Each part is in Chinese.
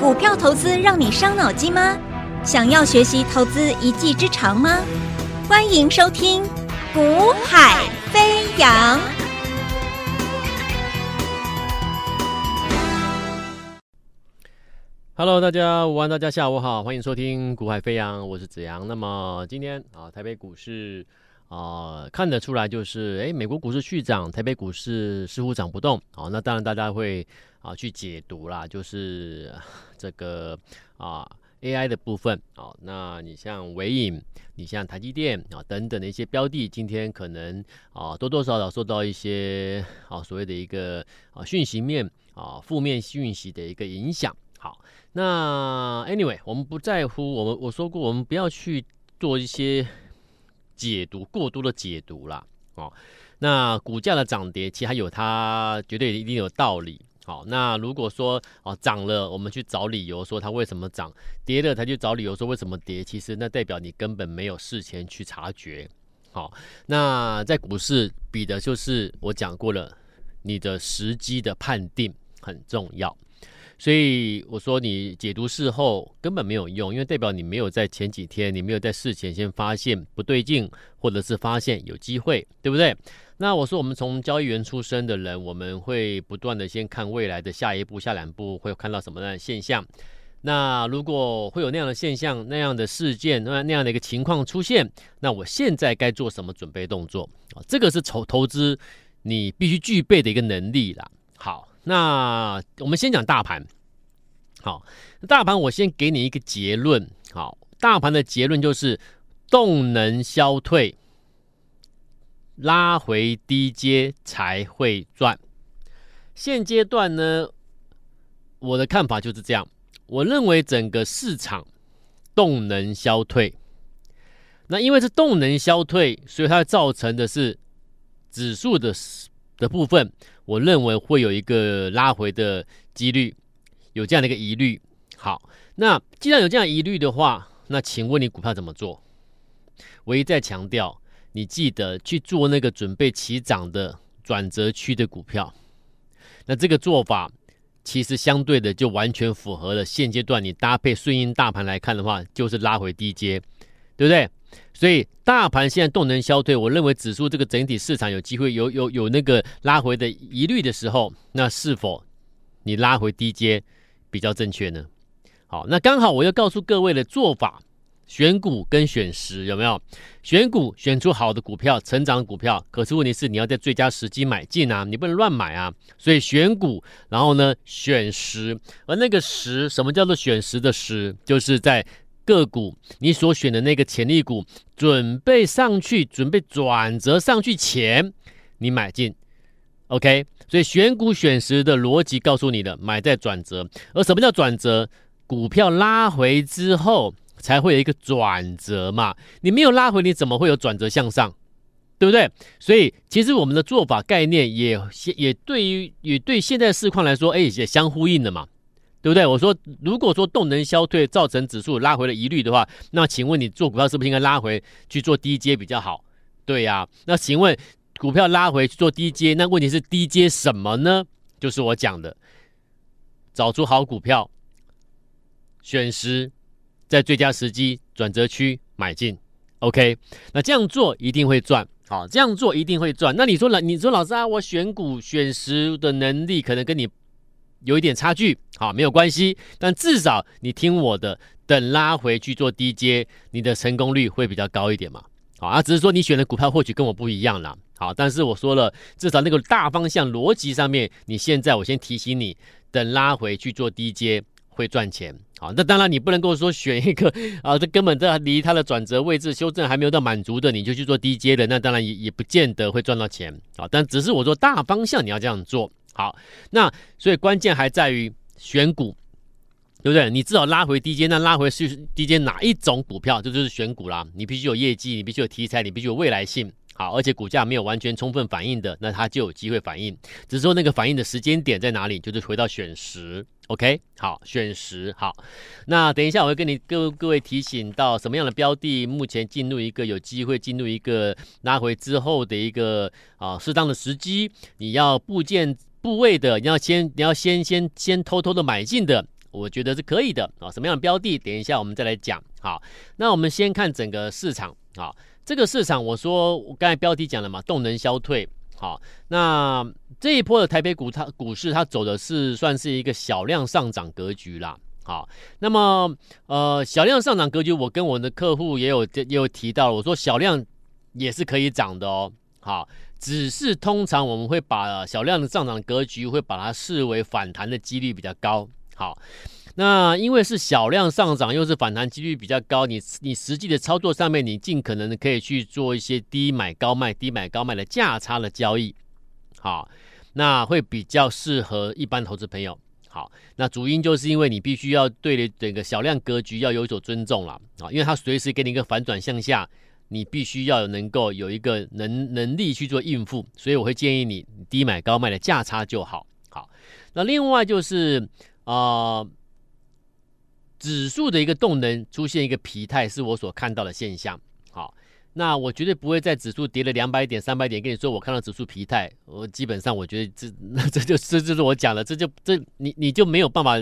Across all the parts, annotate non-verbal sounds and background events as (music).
股票投资让你伤脑筋吗？想要学习投资一技之长吗？欢迎收听《股海飞扬》。Hello，大家午安，大家下午好，欢迎收听《股海飞扬》，我是子阳。那么今天啊，台北股市。啊、看得出来就是，哎，美国股市续涨，台北股市似乎涨不动。好、那当然大家会啊去解读啦，就是 (laughs) 这个啊 AI 的部分。好、哦，那你像纬颖，你像台积电啊等等的一些标的，今天可能啊多多少少受到一些啊所谓的一个啊讯息面啊负面讯息的一个影响。好，那 Anyway，我们不在乎，我们我说过，我们不要去做一些。解读过多的解读啦，哦，那股价的涨跌其实还有它绝对一定有道理。好，那如果说哦涨了，我们去找理由说它为什么涨；跌了才去找理由说为什么跌。其实那代表你根本没有事前去察觉。好，那在股市比的就是我讲过了，你的时机的判定很重要。所以我说，你解读事后根本没有用，因为代表你没有在前几天，你没有在事前先发现不对劲，或者是发现有机会，对不对？那我说，我们从交易员出身的人，我们会不断的先看未来的下一步、下两步会看到什么样的现象。那如果会有那样的现象、那样的事件、那那样的一个情况出现，那我现在该做什么准备动作啊？这个是投投资你必须具备的一个能力啦。好。那我们先讲大盘，好，大盘我先给你一个结论，好，大盘的结论就是动能消退，拉回低阶才会赚。现阶段呢，我的看法就是这样，我认为整个市场动能消退，那因为是动能消退，所以它造成的是指数的的部分。我认为会有一个拉回的几率，有这样的一个疑虑。好，那既然有这样疑虑的话，那请问你股票怎么做？我一再强调，你记得去做那个准备起涨的转折区的股票。那这个做法其实相对的就完全符合了现阶段你搭配顺应大盘来看的话，就是拉回低阶，对不对？所以大盘现在动能消退，我认为指数这个整体市场有机会有有有那个拉回的疑虑的时候，那是否你拉回低阶比较正确呢？好，那刚好我要告诉各位的做法，选股跟选时有没有？选股选出好的股票，成长股票，可是问题是你要在最佳时机买进啊，你不能乱买啊。所以选股，然后呢选时，而那个时什么叫做选时的时，就是在。个股，你所选的那个潜力股准备上去，准备转折上去前，你买进，OK？所以选股选时的逻辑告诉你的，买在转折。而什么叫转折？股票拉回之后才会有一个转折嘛。你没有拉回，你怎么会有转折向上？对不对？所以其实我们的做法概念也也对于也对现在市况来说，哎，也相呼应的嘛。对不对？我说，如果说动能消退造成指数拉回了疑虑的话，那请问你做股票是不是应该拉回去做低阶比较好？对呀、那请问股票拉回去做低阶，那问题是低阶什么呢？就是我讲的，找出好股票，选时在最佳时机转折区买进。OK，那这样做一定会赚。好，这样做一定会赚。那你说老，你说老师啊，我选股选时的能力可能跟你。有一点差距，好，没有关系，但至少你听我的，等拉回去做低阶，你的成功率会比较高一点嘛，好啊，只是说你选的股票或许跟我不一样啦，好，但是我说了，至少那个大方向逻辑上面，你现在我先提醒你，等拉回去做低阶会赚钱，好，那当然你不能够说选一个 (laughs) 啊，这根本这离它的转折位置修正还没有到满足的，你就去做低阶的，那当然也也不见得会赚到钱，好，但只是我说大方向你要这样做。好，那所以关键还在于选股，对不对？你至少拉回低阶，那拉回是低阶哪一种股票，这就是选股啦。你必须有业绩，你必须有题材，你必须有未来性。好，而且股价没有完全充分反应的，那它就有机会反应。只是说那个反应的时间点在哪里，就是回到选时。OK，好，选时好。那等一下我会跟你各各位提醒到什么样的标的，目前进入一个有机会进入一个拉回之后的一个啊适当的时机，你要部件。部位的，你要先，你要先先先偷偷的买进的，我觉得是可以的啊。什么样的标的？等一下我们再来讲。好，那我们先看整个市场。好，这个市场我说我刚才标题讲了嘛，动能消退。好，那这一波的台北股它股市它走的是算是一个小量上涨格局啦。好，那么呃小量上涨格局，我跟我的客户也有也有提到，我说小量也是可以涨的哦。好。只是通常我们会把小量的上涨格局会把它视为反弹的几率比较高。好，那因为是小量上涨，又是反弹几率比较高，你你实际的操作上面，你尽可能可以去做一些低买高卖、低买高卖的价差的交易。好，那会比较适合一般投资朋友。好，那主因就是因为你必须要对整个小量格局要有所尊重了啊，因为它随时给你一个反转向下。你必须要能够有一个能能力去做应付，所以我会建议你低买高卖的价差就好。好，那另外就是啊、指数的一个动能出现一个疲态，是我所看到的现象。那我绝对不会在指数跌了两百点、三百点跟你说我看到指数疲态。我基本上我觉得这 (laughs) 那这就这就是我讲的，这就这你你就没有办法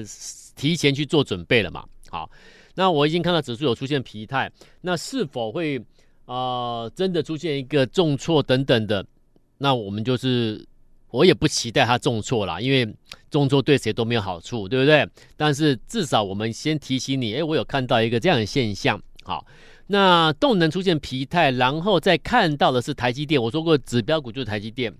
提前去做准备了嘛。好，那我已经看到指数有出现疲态，那是否会？啊、真的出现一个重挫等等的，那我们就是我也不期待它重挫啦，因为重挫对谁都没有好处，对不对？但是至少我们先提醒你，哎，我有看到一个这样的现象。好，那动能出现疲态，然后再看到的是台积电。我说过指标股就是台积电。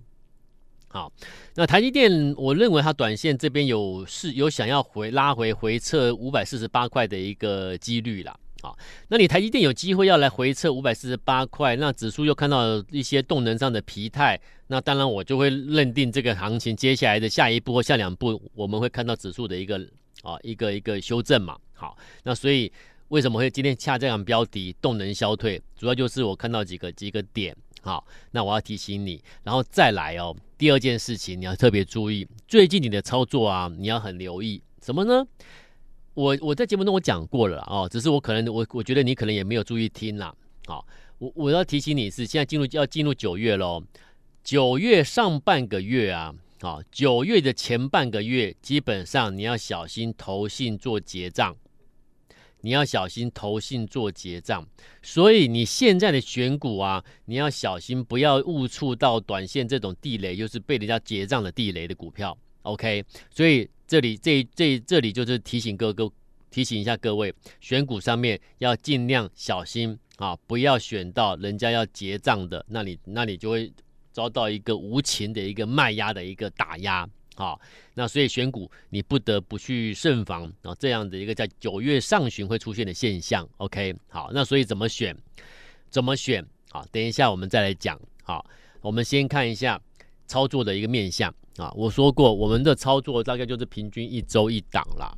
好，那台积电，我认为它短线这边有是有想要回拉回回测五百四十八块的一个几率啦。好，那你台积电有机会要来回测五百四十八块，那指数又看到一些动能上的疲态，那当然我就会认定这个行情接下来的下一步或下两步，我们会看到指数的一个啊一个一个修正嘛。好，那所以为什么会今天下这样标题动能消退，主要就是我看到几个几个点。好，那我要提醒你，然后再来哦。第二件事情你要特别注意，最近你的操作啊，你要很留意什么呢？我我在节目中我讲过了哦，只是我可能我我觉得你可能也没有注意听啦。好、我我要提醒你是现在进入要进入九月喽，九月上半个月啊，好、九月的前半个月基本上你要小心投信做结账，你要小心投信做结账，所以你现在的选股啊，你要小心不要误触到短线这种地雷，就是被人家结账的地雷的股票。OK，所以。这里这这这里就是提醒各个提醒一下各位，选股上面要尽量小心啊，不要选到人家要结账的那你，那你就会遭到一个无情的一个卖压的一个打压啊。那所以选股你不得不去慎防啊，这样的一个在九月上旬会出现的现象。OK，好，那所以怎么选？怎么选？好，等一下我们再来讲。好，我们先看一下操作的一个面向。啊，我说过，我们的操作大概就是平均一周一档啦。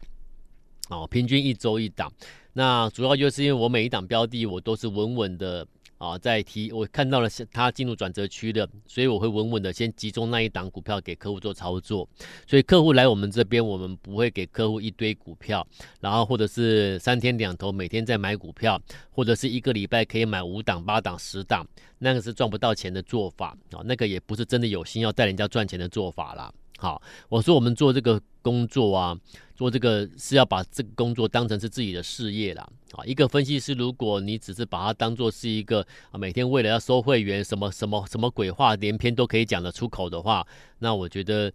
哦，平均一周一档。那主要就是因为我每一档标的我都是稳稳的啊，在提我看到了它进入转折区的，所以我会稳稳的先集中那一档股票给客户做操作。所以客户来我们这边，我们不会给客户一堆股票，然后或者是三天两头每天在买股票，或者是一个礼拜可以买五档、八档、十档。那个是赚不到钱的做法啊，那个也不是真的有心要带人家赚钱的做法啦。好，我说我们做这个工作啊，做这个是要把这个工作当成是自己的事业啦。啊，一个分析师，如果你只是把它当做是一个啊，每天为了要收会员，什么什么什么鬼话连篇都可以讲得出口的话，那我觉得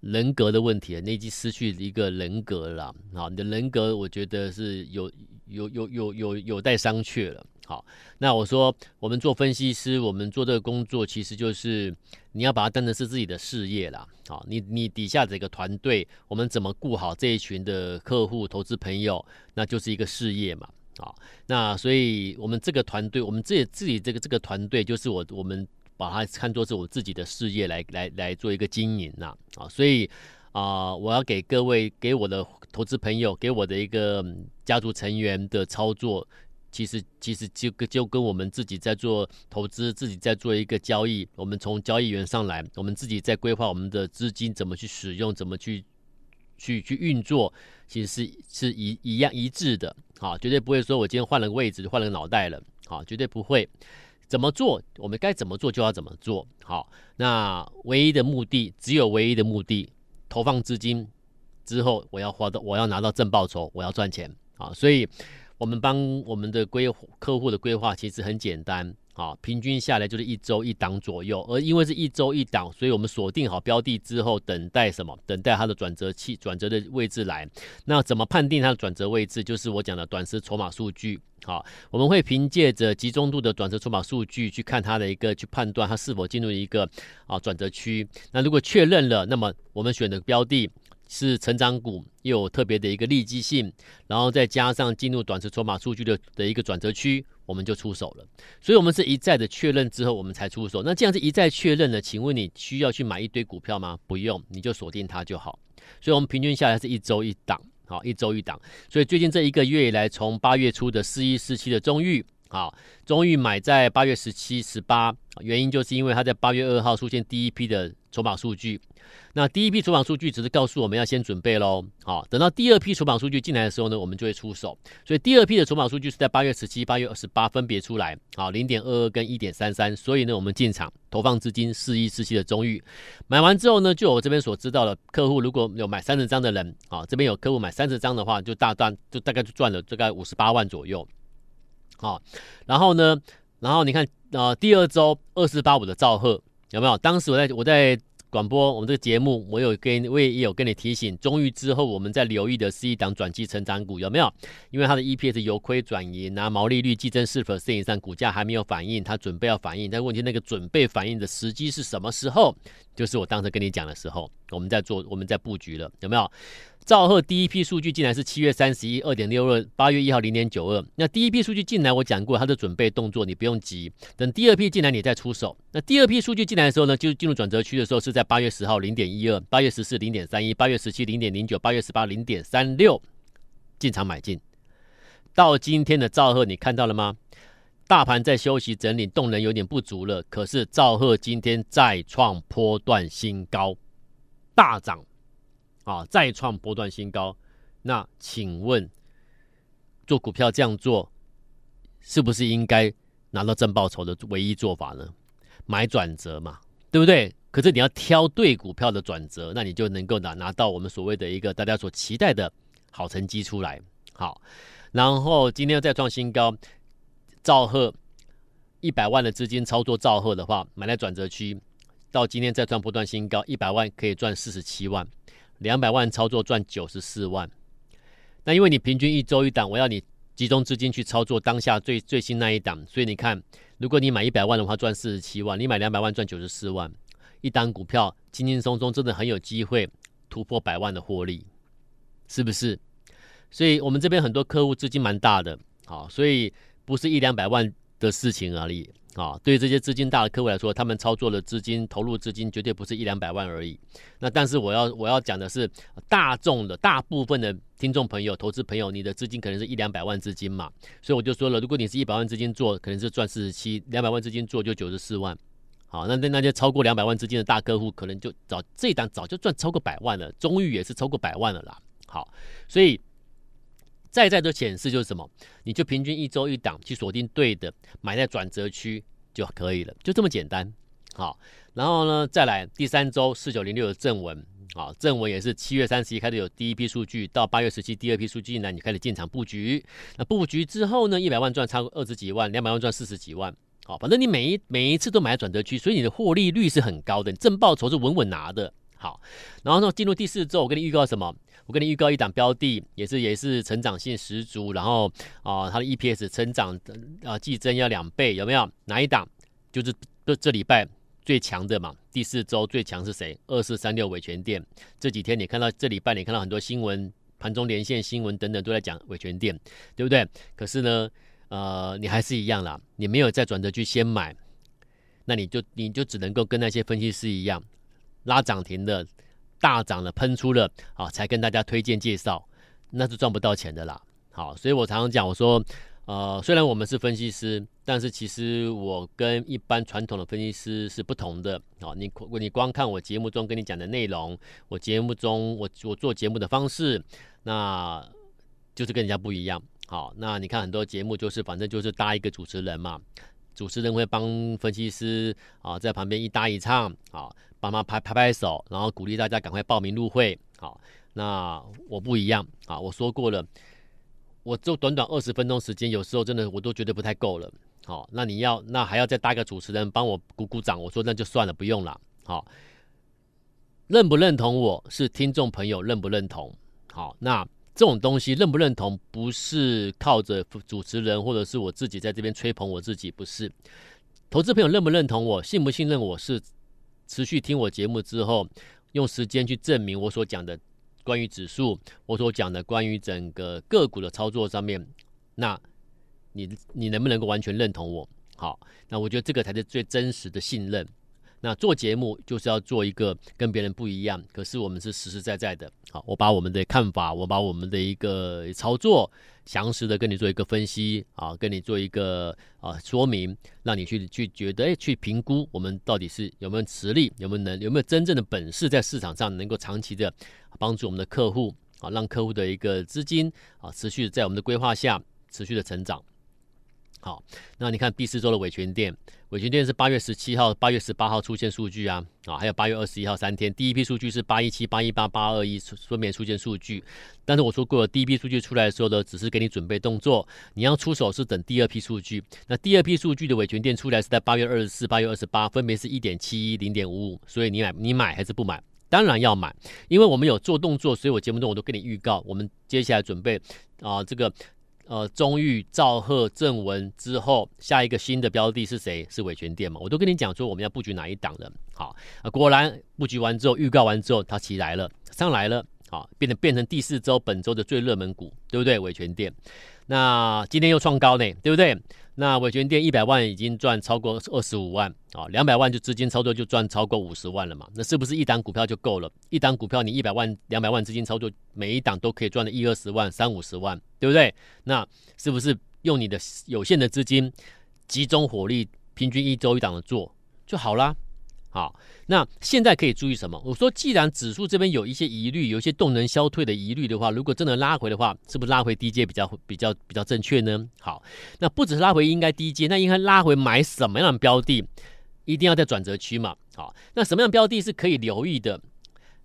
人格的问题，那已经失去一个人格了。啊，你的人格，我觉得是有有有有有有待商榷了。好，那我说我们做分析师，我们做这个工作，其实就是你要把它当成是自己的事业啦。好，你你底下这个团队，我们怎么顾好这一群的客户、投资朋友，那就是一个事业嘛。好，那所以我们这个团队，我们自己自己这个这个团队，就是我我们把它看作是我自己的事业来来来做一个经营呐。啊，所以啊，我要给各位、给我的投资朋友、给我的一个家族成员的操作。其实，其实就跟就跟我们自己在做投资，自己在做一个交易。我们从交易员上来，我们自己在规划我们的资金怎么去使用，怎么去去去运作，其实是是一一样一致的。好，绝对不会说我今天换了个位置，换了个脑袋了。好，绝对不会。怎么做，我们该怎么做就要怎么做。好，那唯一的目的只有唯一的目的，投放资金之后我要花到我要拿到正报酬，我要赚钱啊，所以我们帮我们的规客户的规划其实很简单。啊，平均下来就是一周一档左右，而因为是一周一档，所以我们锁定好标的之后，等待什么？等待它的转折器、转折的位置来。那怎么判定它的转折位置？就是我讲的短时筹码数据。好，我们会凭借着集中度的短时筹码数据去看它的一个，去判断它是否进入一个啊转折区。那如果确认了，那么我们选的标的。是成长股，又有特别的一个利基性，然后再加上进入短时筹码数据的的一个转折区，我们就出手了。所以，我们是一再的确认之后，我们才出手。那这样子一再确认呢？请问你需要去买一堆股票吗？不用，你就锁定它就好。所以，我们平均下来是一周一档，好，一周一档。所以，最近这一个月以来，从八月初的四一四七的中裕，好，中裕买在八月十七、十八，原因就是因为它在八月二号出现第一批的筹码数据。那第一批筹码数据只是告诉我们要先准备喽，好，等到第二批筹码数据进来的时候呢，我们就会出手。所以第二批的筹码数据是在八月十七、八月二十八分别出来，好，零点二二跟一点三三。所以呢，我们进场投放资金四一四七的中域，买完之后呢，就我这边所知道的，客户如果有买三十张的人，啊，这边有客户买三十张的话，就大赚，就大概就赚了大概五十八万左右，好，然后呢，然后你看，呃，第二周二四八五的兆赫有没有？当时我在我在。广播，我们这个节目，我有跟我也有跟你提醒，终于之后我们在留意的是一档转机成长股，有没有？因为它的 EPS 由亏转盈，拿毛利率计增是否是以上，股价还没有反应，它准备要反应，但问题那个准备反应的时机是什么时候？就是我当时跟你讲的时候，我们在做，我们在布局了，有没有？兆赫第一批数据进来是七月三十一，二点六二，八月一号零点九二。那第一批数据进来，我讲过他的准备动作，你不用急，等第二批进来你再出手。那第二批数据进来的时候呢，就进入转折区的时候是在八月十号零点一二，八月十四零点三一，八月十七零点零九，八月十八零点三六，进场买进。到今天的兆赫，你看到了吗？大盘在休息整理，动能有点不足了，可是兆赫今天再创波段新高，大涨。啊，再创波段新高，那请问做股票这样做，是不是应该拿到正报酬的唯一做法呢？买转折嘛，对不对？可是你要挑对股票的转折，那你就能够拿拿到我们所谓的一个大家所期待的好成绩出来。好，然后今天再创新高，兆赫一百万的资金操作兆赫的话，买在转折区，到今天再创波段新高，一百万可以赚四十七万。两百万操作赚九十四万，那因为你平均一周一档，我要你集中资金去操作当下最最新那一档，所以你看，如果你买一百万的话赚四十七万，你买两百万赚九十四万，一档股票轻轻松松真的很有机会突破百万的获利，是不是？所以我们这边很多客户资金蛮大的，好，所以不是一两百万的事情而已。啊，对于这些资金大的客户来说，他们操作的资金投入资金绝对不是一两百万而已。那但是我要我要讲的是，大众的大部分的听众朋友、投资朋友，你的资金可能是一两百万资金嘛。所以我就说了，如果你是一百万资金做，可能是赚四十七；两百万资金做就九十四万。好，那那那些超过两百万资金的大客户，可能就早这一档早就赚超过百万了。中裕也是超过百万了啦。好，所以。再再的显示就是什么？你就平均一周一档去锁定对的，买在转折区就可以了，就这么简单。好，然后呢，再来第三周四九零六的正文，好，正文也是七月三十一开始有第一批数据，到八月十七第二批数据呢，你开始进场布局。那布局之后呢，一百万赚超过二十几万，两百万赚四十几万。好，反正你每一每一次都买在转折区，所以你的获利率是很高的，你正报酬是稳稳拿的。好，然后呢，进入第四周，我跟你预告什么？我跟你预告一档标的，也是也是成长性十足，然后啊、它的 EPS 成长啊、呃，季增要两倍，有没有？哪一档？就是这这礼拜最强的嘛。第四周最强是谁？二四三六维权店。这几天你看到这礼拜你看到很多新闻，盘中连线新闻等等都在讲维权店，对不对？可是呢，呃，你还是一样啦，你没有在转折区先买，那你就你就只能够跟那些分析师一样。拉涨停的，大涨了，喷出了，啊，才跟大家推荐介绍，那是赚不到钱的啦。好，所以我常常讲，我说，呃，虽然我们是分析师，但是其实我跟一般传统的分析师是不同的。好，你你光看我节目中跟你讲的内容，我节目中我我做节目的方式，那就是跟人家不一样。好，那你看很多节目就是反正就是搭一个主持人嘛。主持人会帮分析师啊，在旁边一搭一唱，啊，帮忙拍拍拍手，然后鼓励大家赶快报名入会，好，那我不一样啊，我说过了，我就短短二十分钟时间，有时候真的我都觉得不太够了。好，那你要那还要再搭个主持人帮我鼓鼓掌，我说那就算了，不用了。好，认不认同我是听众朋友认不认同。好，那这种东西认不认同，不是靠着主持人或者是我自己在这边吹捧我自己，不是。投资朋友认不认同我，信不信任我是持续听我节目之后，用时间去证明我所讲的关于指数，我所讲的关于整个个股的操作上面，那。你你能不能够完全认同我？好，那我觉得这个才是最真实的信任。那做节目就是要做一个跟别人不一样，可是我们是实实在在的。好，我把我们的看法，我把我们的一个操作详实的跟你做一个分析啊，跟你做一个啊说明，让你去去觉得哎，去评估我们到底是有没有实力，有没有能，有没有真正的本事在市场上能够长期的帮助我们的客户啊，让客户的一个资金啊持续在我们的规划下持续的成长。好，那你看第四周的尾权店，尾权店是八月十七号、八月十八号出现数据啊，啊，还有八月二十一号三天，第一批数据是八一七、八一八、八二一分别出现数据，但是我说过了，第一批数据出来的时候呢，只是给你准备动作，你要出手是等第二批数据。那第二批数据的尾权店出来是在八月二十四、八月二十八，分别是一点七一、零点五五，所以你买你买还是不买？当然要买，因为我们有做动作，所以我节目中我都跟你预告，我们接下来准备啊这个。呃，中裕、兆赫、正文之后，下一个新的标的是谁？是伟诠电嘛？我都跟你讲说，我们要布局哪一档的。好啊，果然布局完之后，预告完之后，它起来了，上来了，好，变成变成第四周本周的最热门股，对不对？伟诠电，那今天又创高呢，对不对？那伟权店一百万已经赚超过二十五万啊，两百万就资金操作就赚超过五十万了嘛？那是不是一档股票就够了？一档股票你一百万、两百万资金操作，每一档都可以赚的一二十万、三五十万，对不对？那是不是用你的有限的资金集中火力，平均一周一档的做就好啦？好，那现在可以注意什么？我说，既然指数这边有一些疑虑，有一些动能消退的疑虑的话，如果真的拉回的话，是不是拉回低阶比较比较比较正确呢？好，那不只是拉回应该低阶，那应该拉回买什么样的标的？一定要在转折区嘛。好，那什么样的标的是可以留意的？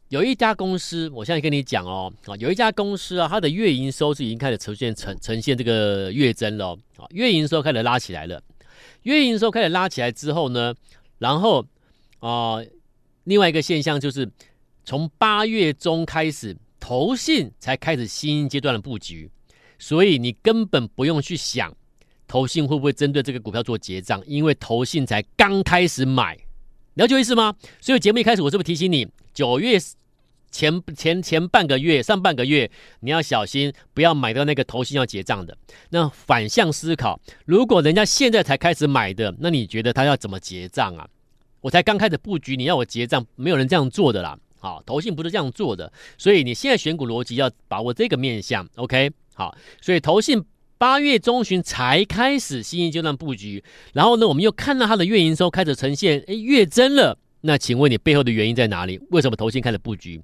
有一家公司，我现在跟你讲哦，啊，有一家公司啊，它的月营收是已经开始呈现呈呈现这个月增了，啊，月营收开始拉起来了。月营收开始拉起来之后呢，然后。啊、另外一个现象就是，从八月中开始，投信才开始新阶段的布局，所以你根本不用去想投信会不会针对这个股票做结账，因为投信才刚开始买，了解意思吗？所以节目一开始，我是不是提醒你，九月前前前半个月、上半个月，你要小心，不要买到那个投信要结账的。那反向思考，如果人家现在才开始买的，那你觉得他要怎么结账啊？我才刚开始布局，你要我结账，没有人这样做的啦。好，投信不是这样做的，所以你现在选股逻辑要把握这个面向。OK，好，所以投信八月中旬才开始新一阶段布局，然后呢，我们又看到它的月营收开始呈现诶月增了。那请问你背后的原因在哪里？为什么投信开始布局？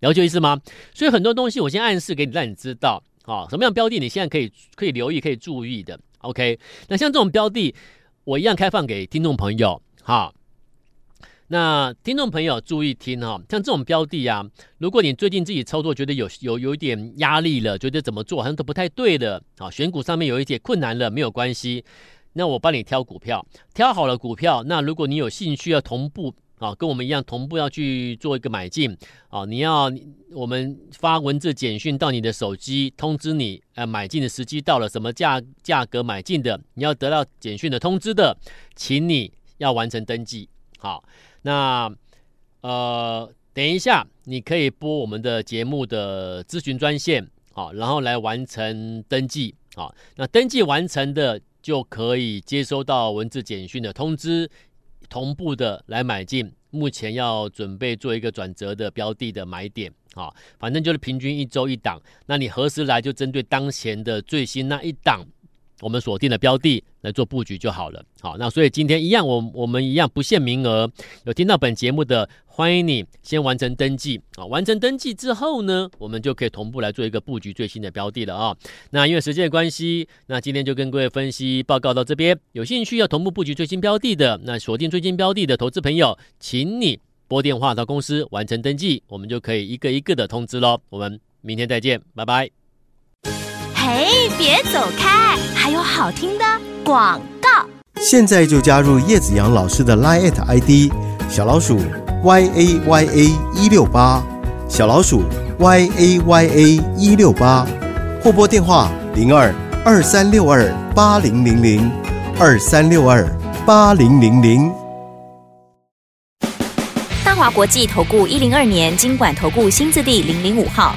了解意思吗？所以很多东西我先暗示给你，让你知道啊，什么样标的你现在可以可以留意、可以注意的。OK，那像这种标的，我一样开放给听众朋友哈。那听众朋友注意听哈，像这种标的啊，如果你最近自己操作觉得有有有一点压力了，觉得怎么做好像都不太对的啊，选股上面有一点困难了，没有关系，那我帮你挑股票，挑好了股票，那如果你有兴趣要同步啊，跟我们一样同步要去做一个买进啊，你要我们发文字简讯到你的手机通知你，呃，买进的时机到了，什么价价格买进的，你要得到简讯的通知的，请你要完成登记，好。那呃，等一下，你可以拨我们的节目的咨询专线，好，然后来完成登记，好，那登记完成的就可以接收到文字简讯的通知，同步的来买进。目前要准备做一个转折的标的的买点，好，反正就是平均一周一档，那你何时来就针对当前的最新那一档。我们锁定的标的来做布局就好了。好，那所以今天一样，我我们一样不限名额。有听到本节目的，欢迎你先完成登记啊！完成登记之后呢，我们就可以同步来做一个布局最新的标的了啊。那因为时间的关系，那今天就跟各位分析报告到这边。有兴趣要同步布局最新标的的，那锁定最新标的的投资朋友，请你。拨电话到公司完成登记，我们就可以一个一个的通知喽。我们明天再见，拜拜。嘿，别走开，还有好听的广告。现在就加入叶子阳老师的 Line ID 小老鼠 y a y a 一六八，小老鼠 y a y a 一六八，或拨电话零二二三六二八零零零二三六二八零零零。大华国际投顾一零二年经管投顾新字第零零五号。